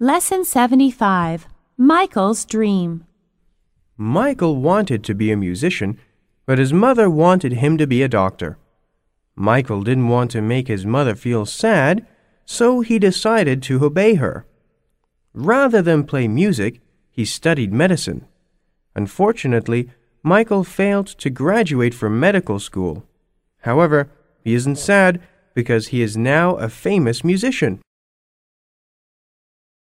Lesson 75 Michael's Dream. Michael wanted to be a musician, but his mother wanted him to be a doctor. Michael didn't want to make his mother feel sad, so he decided to obey her. Rather than play music, he studied medicine. Unfortunately, Michael failed to graduate from medical school. However, he isn't sad because he is now a famous musician.